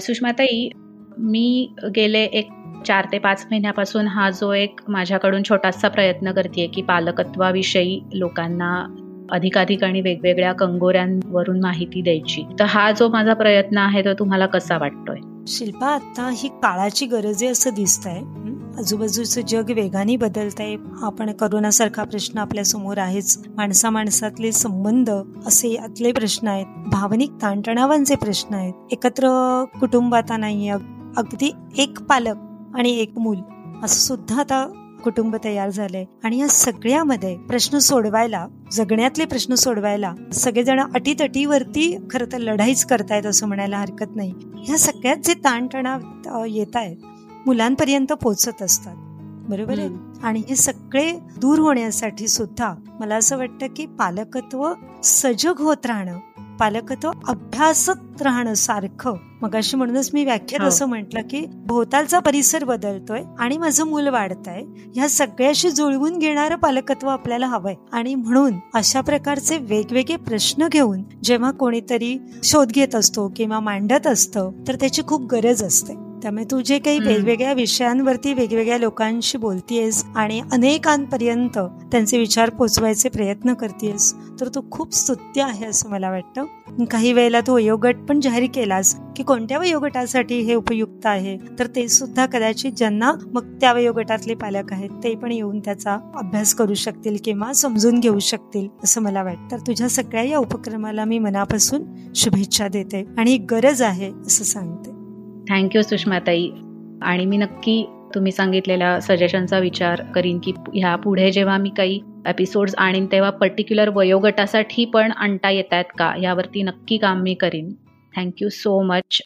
सुषमाताई मी गेले एक चार ते पाच महिन्यापासून हा जो एक माझ्याकडून छोटासा प्रयत्न करते की पालकत्वाविषयी लोकांना अधिकाधिक आणि वेगवेगळ्या कंगोऱ्यांवरून माहिती द्यायची तर हा जो माझा प्रयत्न आहे तो तुम्हाला कसा वाटतोय? शिल्पा आता ही काळाची गरज आहे असं दिसतंय. आजूबाजूचं जग वेगाने बदलत आहे आपण करोनासारखा प्रश्न आपल्यासमोर आहेच. माणसा माणसातले संबंध असे यातले प्रश्न आहेत. भावनिक ताणतणावांचे प्रश्न आहेत. एकत्र कुटुंब आता नाही अगदी एक पालक आणि एक मूल. असं सुद्धा आता कुटुंब तयार झाले आणि या सगळ्यामध्ये प्रश्न सोडवायला जगण्यातले प्रश्न सोडवायला सगळेजण अटीतटीवरती खर तर लढाईच करतायत असं म्हणायला हरकत नाही. ह्या सगळ्यात जे ताणतणाव येत आहेत मुलांपर्यंत पोहोचत असतात. बरोबर आहे? आणि हे सगळे दूर होण्यासाठी सुद्धा मला असं वाटतं की पालकत्व सजग होत राहणं पालकत्व अभ्यासत राहणं सारखं. मग अशी म्हणूनच मी व्याख्यात हो. असं म्हटलं की भोवतालचा परिसर बदलतोय आणि माझं मूल वाढतंय ह्या सगळ्याशी जुळवून घेणारं पालकत्व आपल्याला हवंय. आणि म्हणून अशा प्रकारचे वेगवेगळे प्रश्न घेऊन जेव्हा कोणीतरी शोध घेत असतो किंवा मांडत असतं तर त्याची खूप गरज असते. त्यामुळे तू जे काही वेगवेगळ्या विषयांवरती वेगवेगळ्या लोकांशी बोलतीयस आणि अनेकांपर्यंत त्यांचे विचार पोचवायचे प्रयत्न करतेस तर तो खूप स्तुत्य आहे असं मला वाटतं. काही वेळेला तू वयोगट पण जाहीर केलास की कोणत्या वयोगटासाठी हे उपयुक्त आहे तर ते सुद्धा कदाचित ज्यांना मग त्या वयोगटातले पालक आहेत ते पण येऊन त्याचा अभ्यास करू शकतील किंवा समजून घेऊ शकतील असं मला वाटतं. तर तुझ्या सगळ्या या उपक्रमाला मी मनापासून शुभेच्छा देते आणि गरज आहे असं सांगते. थँक्यू सुषमाताई. आणि मी नक्की तुम्ही सांगितलेल्या सजेशनचा विचार करीन की ह्या पुढे जेव्हा मी काही एपिसोड्स आणीन तेव्हा पर्टिक्युलर वयोगटासाठी पण आणता येत आहेत का? यावरती नक्की काम मी करीन. Thank you so much